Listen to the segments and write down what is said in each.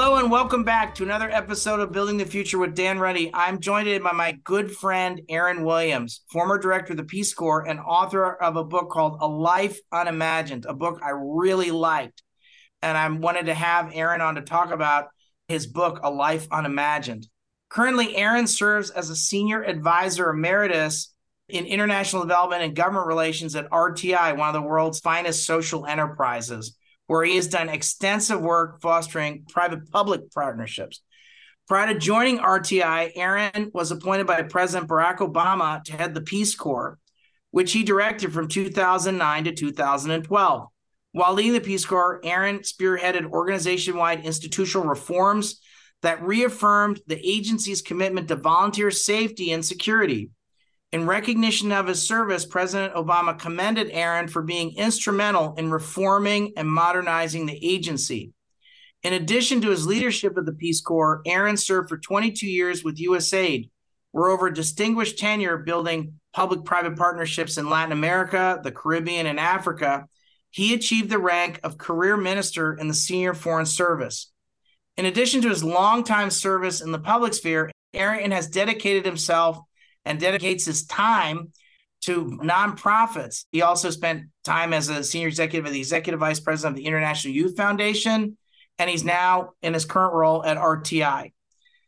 Hello and welcome back to another episode of Building the Future with Dan Runde. I'm joined in by my good friend Aaron Williams, former director of the Peace Corps and author of a book called A Life Unimagined, a book I really liked. And I wanted to have Aaron on to talk about his book, A Life Unimagined. Currently, Aaron serves as a senior advisor emeritus in international development and government relations at RTI, one of the world's finest social enterprises where he has done extensive work fostering private public partnerships. Prior to joining RTI, Aaron was appointed by President Barack Obama to head the Peace Corps, which he directed from 2009 to 2012. While leading the Peace Corps, Aaron spearheaded organization wide institutional reforms that reaffirmed the agency's commitment to volunteer safety and security. In recognition of his service, President Obama commended Aaron for being instrumental in reforming and modernizing the agency. In addition to his leadership of the Peace Corps, Aaron served for 22 years with USAID, where over a distinguished tenure building public private partnerships in Latin America, the Caribbean, and Africa, he achieved the rank of career minister in the Senior Foreign Service. In addition to his longtime service in the public sphere, Aaron has dedicated himself and dedicates his time to nonprofits. He also spent time as a senior executive of the executive vice president of the International Youth Foundation, and he's now in his current role at RTI.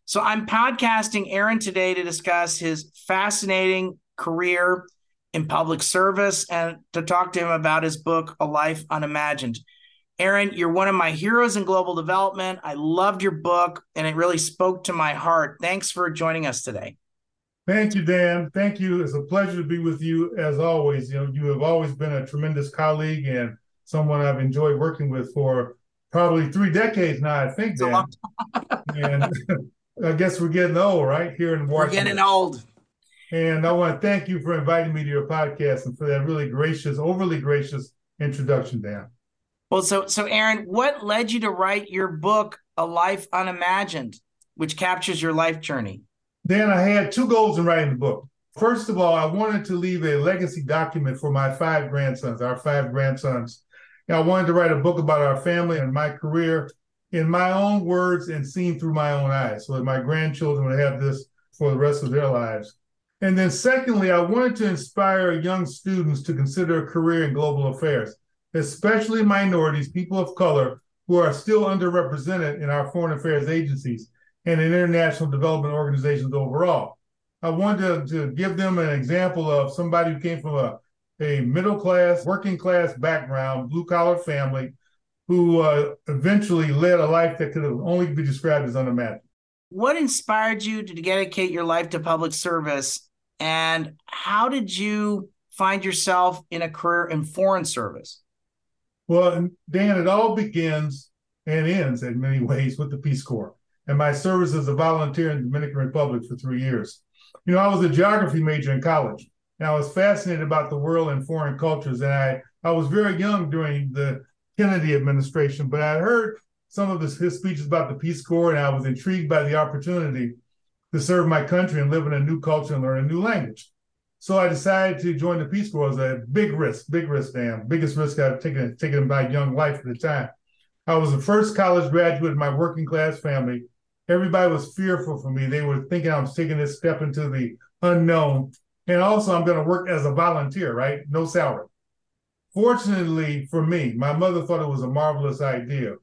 So I'm podcasting Aaron today to discuss his fascinating career in public service and to talk to him about his book, A Life Unimagined. Aaron, you're one of my heroes in global development. I loved your book and it really spoke to my heart. Thanks for joining us today. Thank you, Dan. Thank you. It's a pleasure to be with you as always. You know, you have always been a tremendous colleague and someone I've enjoyed working with for probably three decades now, I think, Dan. and I guess we're getting old, right? Here in Washington. We're getting old. And I want to thank you for inviting me to your podcast and for that really gracious, overly gracious introduction, Dan. Well, so so Aaron, what led you to write your book, A Life Unimagined, which captures your life journey? Then I had two goals in writing the book. First of all, I wanted to leave a legacy document for my five grandsons, our five grandsons. And I wanted to write a book about our family and my career in my own words and seen through my own eyes so that my grandchildren would have this for the rest of their lives. And then, secondly, I wanted to inspire young students to consider a career in global affairs, especially minorities, people of color who are still underrepresented in our foreign affairs agencies and in international development organizations overall. I wanted to, to give them an example of somebody who came from a, a middle class, working class background, blue collar family, who uh, eventually led a life that could only be described as unimaginable. What inspired you to dedicate your life to public service? And how did you find yourself in a career in foreign service? Well, Dan, it all begins and ends in many ways with the Peace Corps and my service as a volunteer in the Dominican Republic for three years. You know, I was a geography major in college, and I was fascinated about the world and foreign cultures. And I, I was very young during the Kennedy administration, but I heard some of his, his speeches about the Peace Corps, and I was intrigued by the opportunity to serve my country and live in a new culture and learn a new language. So I decided to join the Peace Corps as a big risk, big risk, damn, biggest risk I've taken, taken in my young life at the time. I was the first college graduate in my working class family everybody was fearful for me. They were thinking I was taking this step into the unknown. And also, I'm going to work as a volunteer, right? No salary. Fortunately for me, my mother thought it was a marvelous idea.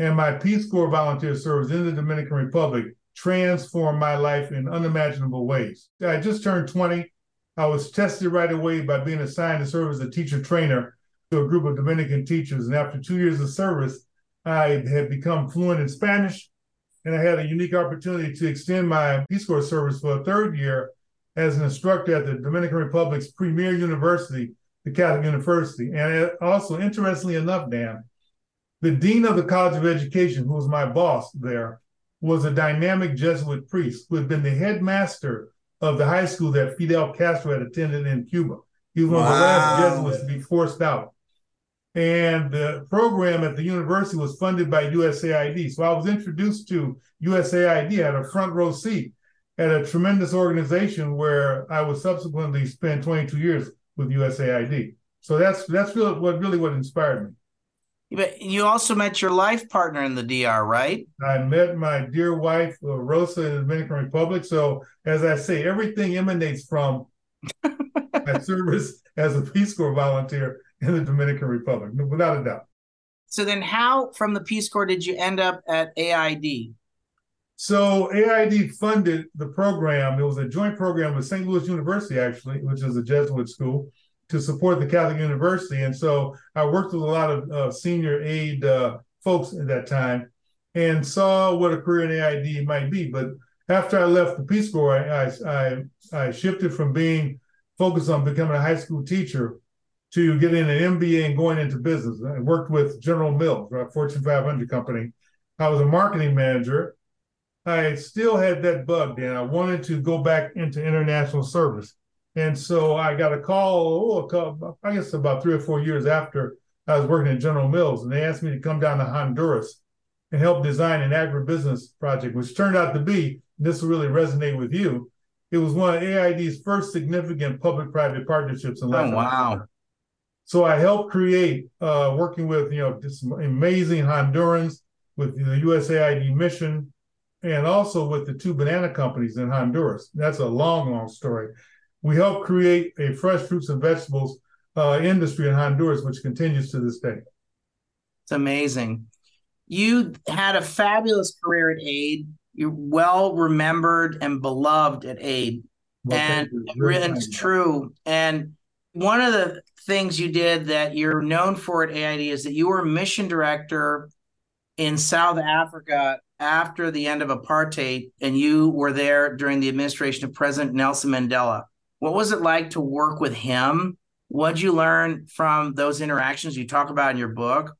And my Peace Corps volunteer service in the Dominican Republic transformed my life in unimaginable ways. I just turned 20. I was tested right away by being assigned to serve as a teacher trainer to a group of Dominican teachers. And after two years of service, I had become fluent in Spanish and I had a unique opportunity to extend my Peace Corps service for a third year as an instructor at the Dominican Republic's premier university, the Catholic University. And also, interestingly enough, Dan, the dean of the College of Education, who was my boss there, was a dynamic Jesuit priest who had been the headmaster of the high school that Fidel Castro had attended in Cuba. He was one wow. of the last Jesuits to be forced out. And the program at the university was funded by USAID. So I was introduced to USAID at a front row seat at a tremendous organization where I would subsequently spend 22 years with USAID. So that's that's really what really what inspired me. But you also met your life partner in the DR, right? I met my dear wife uh, Rosa in the Dominican Republic. So as I say, everything emanates from my service as a Peace Corps volunteer in the Dominican Republic, without a doubt. So then, how from the Peace Corps did you end up at AID? So AID funded the program. It was a joint program with St. Louis University, actually, which is a Jesuit school, to support the Catholic University. And so I worked with a lot of uh, senior aid uh, folks at that time and saw what a career in AID might be. But after I left the Peace Corps, I, I, I, I shifted from being focused on becoming a high school teacher to getting an MBA and going into business. I worked with General Mills, a Fortune 500 company. I was a marketing manager. I still had that bug, Dan. I wanted to go back into international service. And so I got a call, oh, a couple, I guess about three or four years after I was working at General Mills, and they asked me to come down to Honduras and help design an agribusiness project, which turned out to be, this will really resonate with you, it was one of AID's first significant public-private partnerships in oh, Latin oh, wow. So I helped create, uh, working with you know this amazing Hondurans with the USAID mission, and also with the two banana companies in Honduras. That's a long, long story. We helped create a fresh fruits and vegetables uh, industry in Honduras, which continues to this day. It's amazing. You had a fabulous career at AID. You're well remembered and beloved at AID. Well, and it's true. And one of the things you did that you're known for at AID is that you were mission director in South Africa after the end of apartheid, and you were there during the administration of President Nelson Mandela. What was it like to work with him? What'd you learn from those interactions you talk about in your book?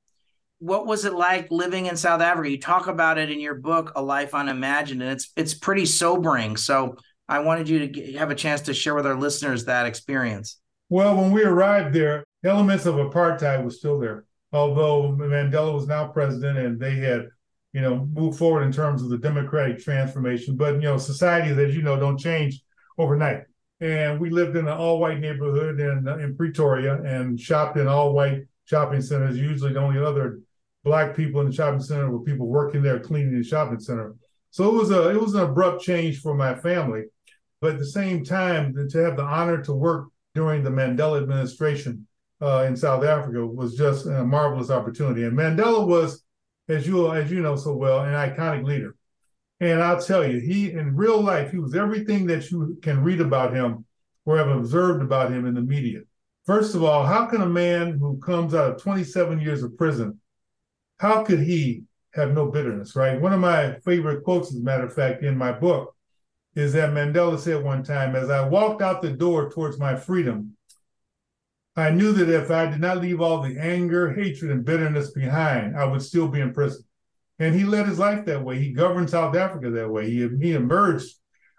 What was it like living in South Africa? You talk about it in your book, A Life Unimagined, and it's it's pretty sobering. So I wanted you to have a chance to share with our listeners that experience. Well, when we arrived there, elements of apartheid was still there. Although Mandela was now president and they had, you know, moved forward in terms of the democratic transformation. But you know, societies, as you know, don't change overnight. And we lived in an all-white neighborhood in uh, in Pretoria and shopped in all-white shopping centers. Usually, the only other black people in the shopping center were people working there cleaning the shopping center. So it was a it was an abrupt change for my family. But at the same time, to have the honor to work during the Mandela administration uh, in South Africa was just a marvelous opportunity. And Mandela was, as you as you know so well, an iconic leader. And I'll tell you, he in real life, he was everything that you can read about him or have observed about him in the media. First of all, how can a man who comes out of 27 years of prison, how could he have no bitterness, right? One of my favorite quotes, as a matter of fact, in my book is that Mandela said one time, as I walked out the door towards my freedom, I knew that if I did not leave all the anger, hatred, and bitterness behind, I would still be in prison. And he led his life that way. He governed South Africa that way. He, he emerged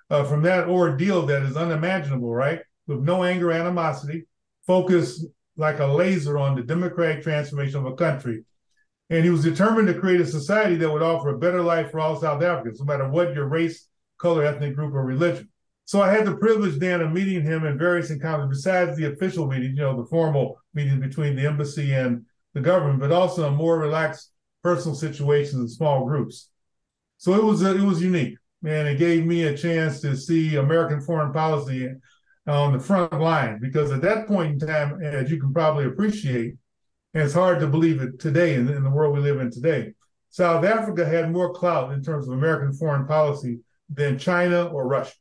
uh, from that ordeal that is unimaginable, right? With no anger, animosity, focused like a laser on the democratic transformation of a country. And he was determined to create a society that would offer a better life for all South Africans, no matter what your race, color, ethnic group, or religion. So I had the privilege then of meeting him in various encounters, besides the official meetings, you know, the formal meetings between the embassy and the government, but also in more relaxed personal situations in small groups. So it was uh, it was unique, and it gave me a chance to see American foreign policy on the front line because at that point in time, as you can probably appreciate, and it's hard to believe it today in, in the world we live in today, South Africa had more clout in terms of American foreign policy than China or Russia.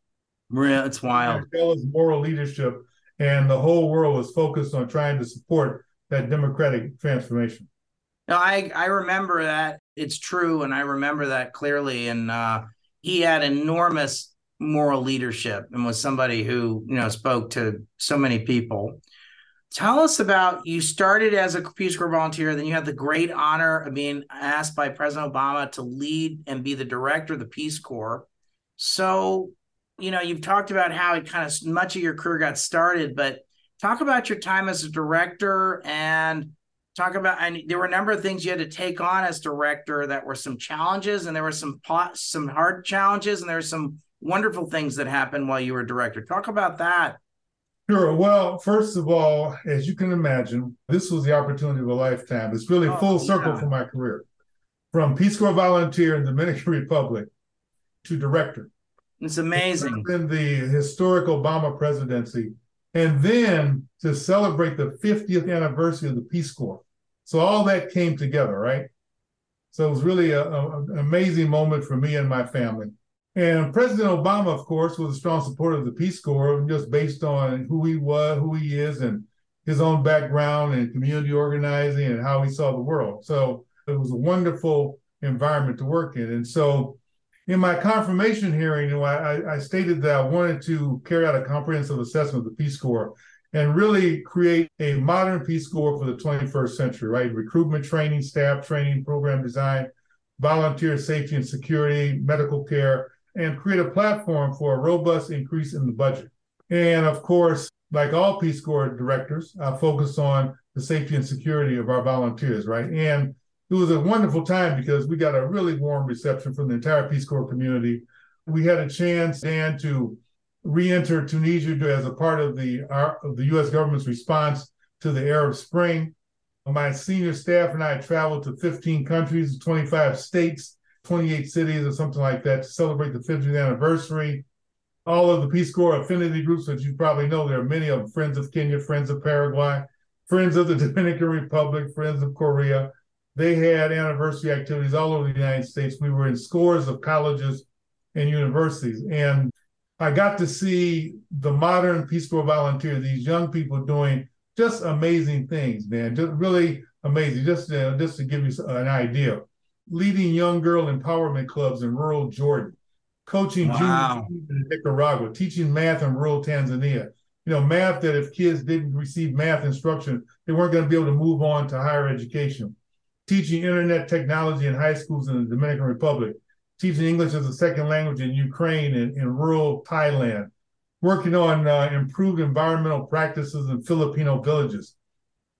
Yeah, it's wild. Mandela's moral leadership, and the whole world was focused on trying to support that democratic transformation. No, I I remember that it's true, and I remember that clearly. And uh, he had enormous moral leadership, and was somebody who you know spoke to so many people. tell us about you started as a Peace Corps volunteer, then you had the great honor of being asked by President Obama to lead and be the director of the Peace Corps. So, you know, you've talked about how it kind of much of your career got started, but talk about your time as a director and talk about and there were a number of things you had to take on as director that were some challenges and there were some pot, some hard challenges and there were some wonderful things that happened while you were director talk about that Sure. Well, first of all, as you can imagine, this was the opportunity of a lifetime. It's really oh, full circle for my career. From Peace Corps volunteer in the Dominican Republic to director. It's amazing. In the historic Obama presidency. And then to celebrate the 50th anniversary of the Peace Corps. So all that came together, right? So it was really a, a, an amazing moment for me and my family. And President Obama, of course, was a strong supporter of the Peace Corps, just based on who he was, who he is, and his own background and community organizing and how he saw the world. So it was a wonderful environment to work in. And so in my confirmation hearing, you know, I, I stated that I wanted to carry out a comprehensive assessment of the Peace Corps and really create a modern Peace Corps for the 21st century, right? Recruitment training, staff training, program design, volunteer safety and security, medical care, and create a platform for a robust increase in the budget. And of course, like all Peace Corps directors, I focus on the safety and security of our volunteers, right? And it was a wonderful time because we got a really warm reception from the entire Peace Corps community. We had a chance, Dan, to re-enter Tunisia as a part of the, our, of the U.S. government's response to the Arab Spring. My senior staff and I traveled to 15 countries, 25 states, 28 cities or something like that to celebrate the 50th anniversary. All of the Peace Corps affinity groups, which you probably know, there are many of them Friends of Kenya, Friends of Paraguay, Friends of the Dominican Republic, Friends of Korea. They had anniversary activities all over the United States. We were in scores of colleges and universities. And I got to see the modern Peace Corps volunteers, these young people doing just amazing things, man. Just really amazing. Just, uh, just to give you an idea leading young girl empowerment clubs in rural Jordan, coaching wow. junior in Nicaragua, teaching math in rural Tanzania. You know, math that if kids didn't receive math instruction, they weren't going to be able to move on to higher education. Teaching internet technology in high schools in the Dominican Republic, teaching English as a second language in Ukraine and in rural Thailand, working on uh, improved environmental practices in Filipino villages,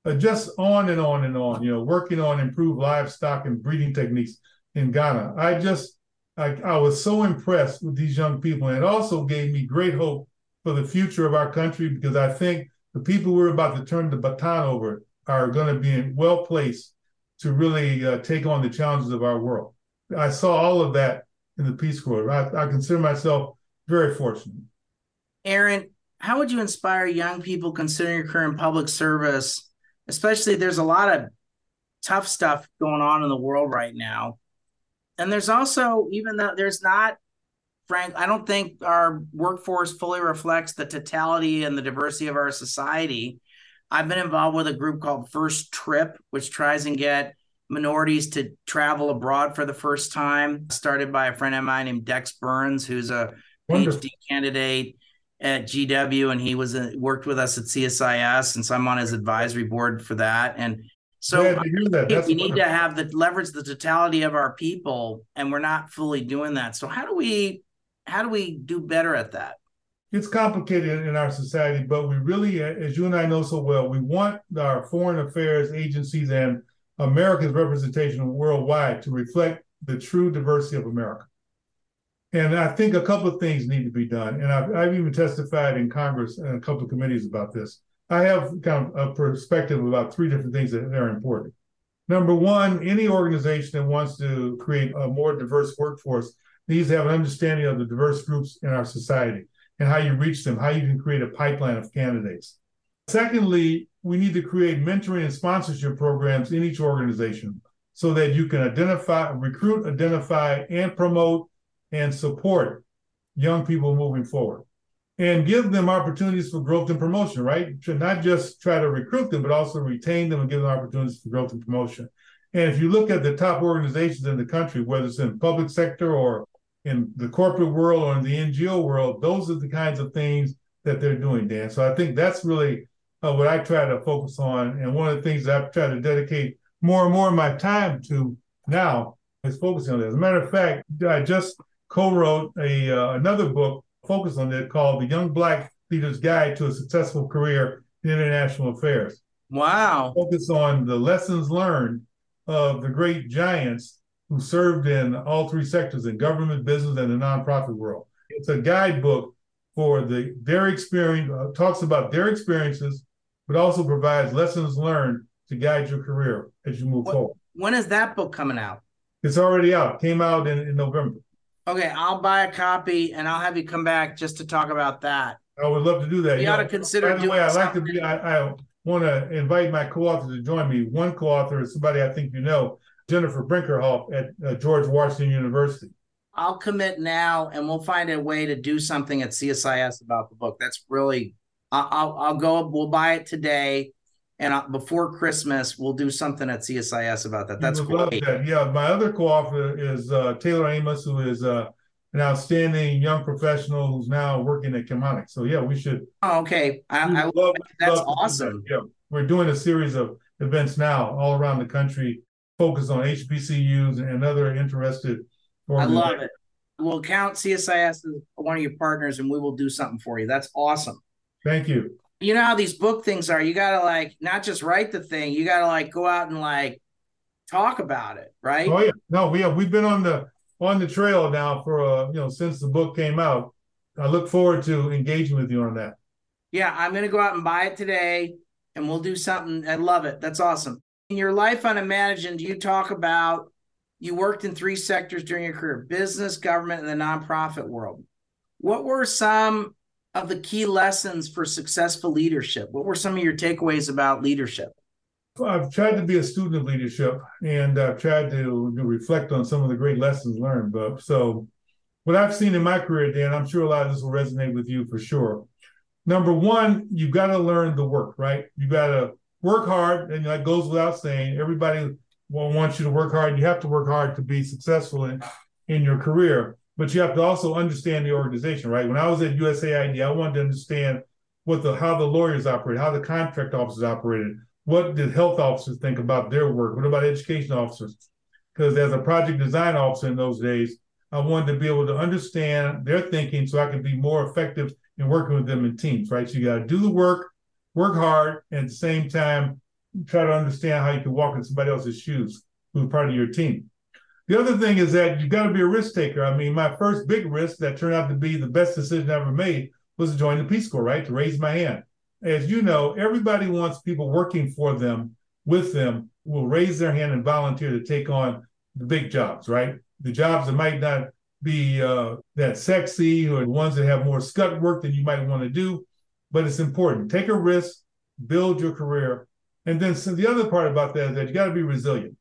uh, just on and on and on, you know, working on improved livestock and breeding techniques in Ghana. I just, I, I was so impressed with these young people. And it also gave me great hope for the future of our country because I think the people we're about to turn the baton over are going to be well placed to really uh, take on the challenges of our world. I saw all of that in the Peace Corps. I, I consider myself very fortunate. Aaron, how would you inspire young people considering your in public service especially there's a lot of tough stuff going on in the world right now. And there's also, even though there's not, Frank, I don't think our workforce fully reflects the totality and the diversity of our society. I've been involved with a group called First Trip, which tries and get minorities to travel abroad for the first time, started by a friend of mine named Dex Burns, who's a Wonderful. PhD candidate at GW, and he was a, worked with us at CSIS, and so I'm on his advisory board for that. And so we need to have the leverage the totality of our people, and we're not fully doing that. So how do we how do we do better at that? It's complicated in our society, but we really, as you and I know so well, we want our foreign affairs agencies and America's representation worldwide to reflect the true diversity of America. And I think a couple of things need to be done. And I've, I've even testified in Congress and a couple of committees about this. I have kind of a perspective about three different things that are important. Number one, any organization that wants to create a more diverse workforce needs to have an understanding of the diverse groups in our society and how you reach them, how you can create a pipeline of candidates. Secondly, we need to create mentoring and sponsorship programs in each organization so that you can identify, recruit, identify, and promote and support young people moving forward and give them opportunities for growth and promotion, right? To not just try to recruit them, but also retain them and give them opportunities for growth and promotion. And if you look at the top organizations in the country, whether it's in public sector or in the corporate world or in the NGO world, those are the kinds of things that they're doing, Dan. So I think that's really uh, what I try to focus on. And one of the things I've tried to dedicate more and more of my time to now is focusing on this. As a matter of fact, I just co-wrote a uh, another book focused on it called The Young Black Leader's Guide to a Successful Career in International Affairs. Wow. Focus on the lessons learned of the great giants who served in all three sectors in government, business, and the nonprofit world. It's a guidebook for the their experience, uh, talks about their experiences, but also provides lessons learned to guide your career as you move what, forward. When is that book coming out? It's already out. Came out in, in November. Okay, I'll buy a copy and I'll have you come back just to talk about that. I would love to do that. You, ought to consider. By the way, I like to be. I, I want to invite my co-author to join me. One co-author is somebody I think you know, Jennifer Brinkerhoff at uh, George Washington University. I'll commit now, and we'll find a way to do something at CSIS about the book. That's really. I'll I'll go. We'll buy it today, and I'll, before Christmas, we'll do something at CSIS about that. That's great. That. Yeah, my other co-author is uh, Taylor Amos, who is uh, an outstanding young professional who's now working at Chemonic. So yeah, we should. Oh, okay, I, I love, that's love awesome. That. Yeah, we're doing a series of events now all around the country, focused on HBCUs and other interested I love it. We'll count CSIS as one of your partners and we will do something for you. That's awesome. Thank you. You know how these book things are. You got to like not just write the thing, you got to like go out and like talk about it, right? Oh yeah. No, we have we've been on the on the trail now for uh, you know, since the book came out. I look forward to engaging with you on that. Yeah, I'm going to go out and buy it today and we'll do something. I love it. That's awesome. In your life unimagined, you talk about you worked in three sectors during your career business, government, and the nonprofit world. What were some of the key lessons for successful leadership? What were some of your takeaways about leadership? I've tried to be a student of leadership and I've tried to, reflect on some of the great lessons learned. But so, what I've seen in my career, Dan, I'm sure a lot of this will resonate with you for sure. Number one, you've got to learn the work, right? You've got to work hard, and that goes without saying. Everybody will want you to work hard. You have to work hard to be successful in, in your career, but you have to also understand the organization, right? When I was at USAID, I wanted to understand what the how the lawyers operate, how the contract officers operated, what did health officers think about their work, what about education officers? Because as a project design officer in those days, I wanted to be able to understand their thinking so I could be more effective in working with them in teams, right? So you got to do the work, work hard, and at the same time try to understand how you can walk in somebody else's shoes who's part of your team. The other thing is that you've got to be a risk taker. I mean, my first big risk that turned out to be the best decision I ever made was to join the Peace Corps, right? To raise my hand. As you know, everybody wants people working for them, with them, will raise their hand and volunteer to take on the big jobs, right? The jobs that might not be uh, that sexy or the ones that have more scut work than you might want to do, but it's important. Take a risk, build your career, and then so the other part about that is that you got to be resilient.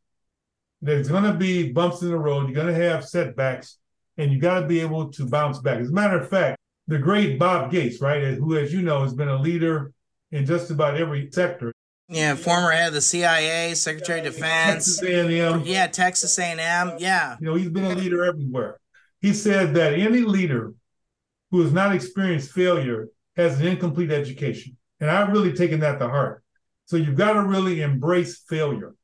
There's going to be bumps in the road. You're going to have setbacks, and you got to be able to bounce back. As a matter of fact, the great Bob Gates, right, who, as you know, has been a leader in just about every sector. Yeah, former head of the CIA, Secretary of Defense. Texas A&M. Yeah, Texas A&M. Yeah. You know, he's been a leader everywhere. He said that any leader who has not experienced failure has an incomplete education. And I've really taken that to heart. So you've got to really embrace failure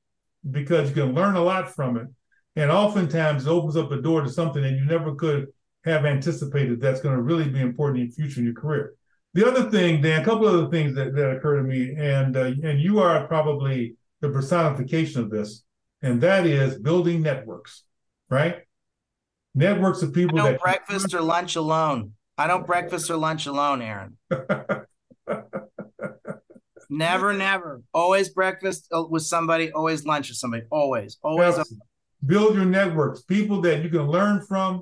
because you can learn a lot from it. And oftentimes it opens up a door to something that you never could have anticipated that's going to really be important in the future in your career. The other thing, Dan, a couple of other things that, that occur to me, and uh, and you are probably the personification of this, and that is building networks, right? Networks of people that breakfast or lunch alone. I don't breakfast or lunch alone, Aaron. Never, never. Always breakfast uh, with somebody, always lunch with somebody. Always, always. Yes. Build your networks, people that you can learn from,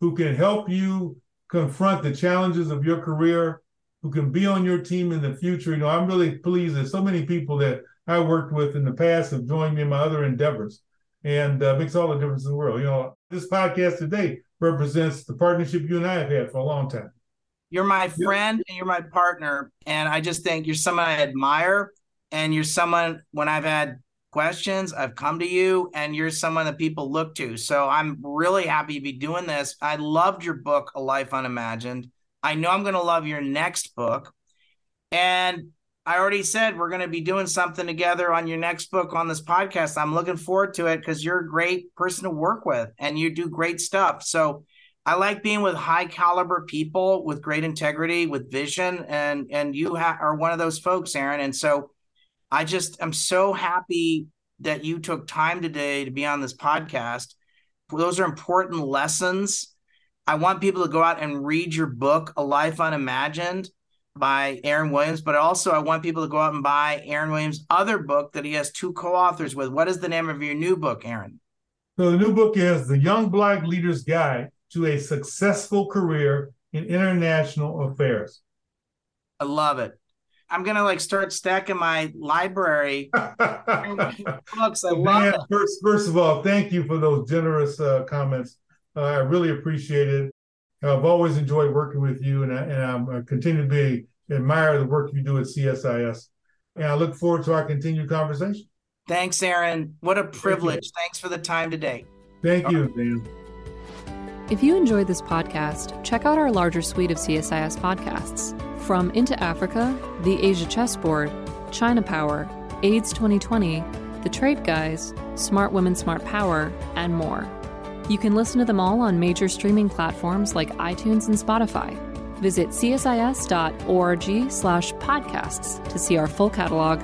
who can help you confront the challenges of your career, who can be on your team in the future. You know, I'm really pleased that so many people that I worked with in the past have joined me in my other endeavors, and uh, makes all the difference in the world. You know, this podcast today represents the partnership you and I have had for a long time. You're my friend and you're my partner. And I just think you're someone I admire. And you're someone, when I've had questions, I've come to you and you're someone that people look to. So I'm really happy to be doing this. I loved your book, A Life Unimagined. I know I'm going to love your next book. And I already said we're going to be doing something together on your next book on this podcast. I'm looking forward to it because you're a great person to work with and you do great stuff. So I like being with high caliber people with great integrity, with vision, and and you ha- are one of those folks, Aaron. And so I just am so happy that you took time today to be on this podcast. Those are important lessons. I want people to go out and read your book, A Life Unimagined by Aaron Williams, but also I want people to go out and buy Aaron Williams' other book that he has two co-authors with. What is the name of your new book, Aaron? So the new book is The Young Black Leader's Guide to a Successful Career in International Affairs. I love it. I'm gonna like start stacking my library books. I love it. First, first of all, thank you for those generous uh, comments. Uh, I really appreciate it. I've always enjoyed working with you, and I, and I'm I continue to be admire the work you do at CSIS. And I look forward to our continued conversation. Thanks, Aaron. What a privilege. Thanks for the time today. Thank you, Dan. If you enjoyed this podcast, check out our larger suite of CSIS podcasts from Into Africa, The Asia Chessboard, China Power, AIDS 2020, The Trade Guys, Smart Women, Smart Power, and more. You can listen to them all on major streaming platforms like iTunes and Spotify. Visit csis.org slash podcasts to see our full catalog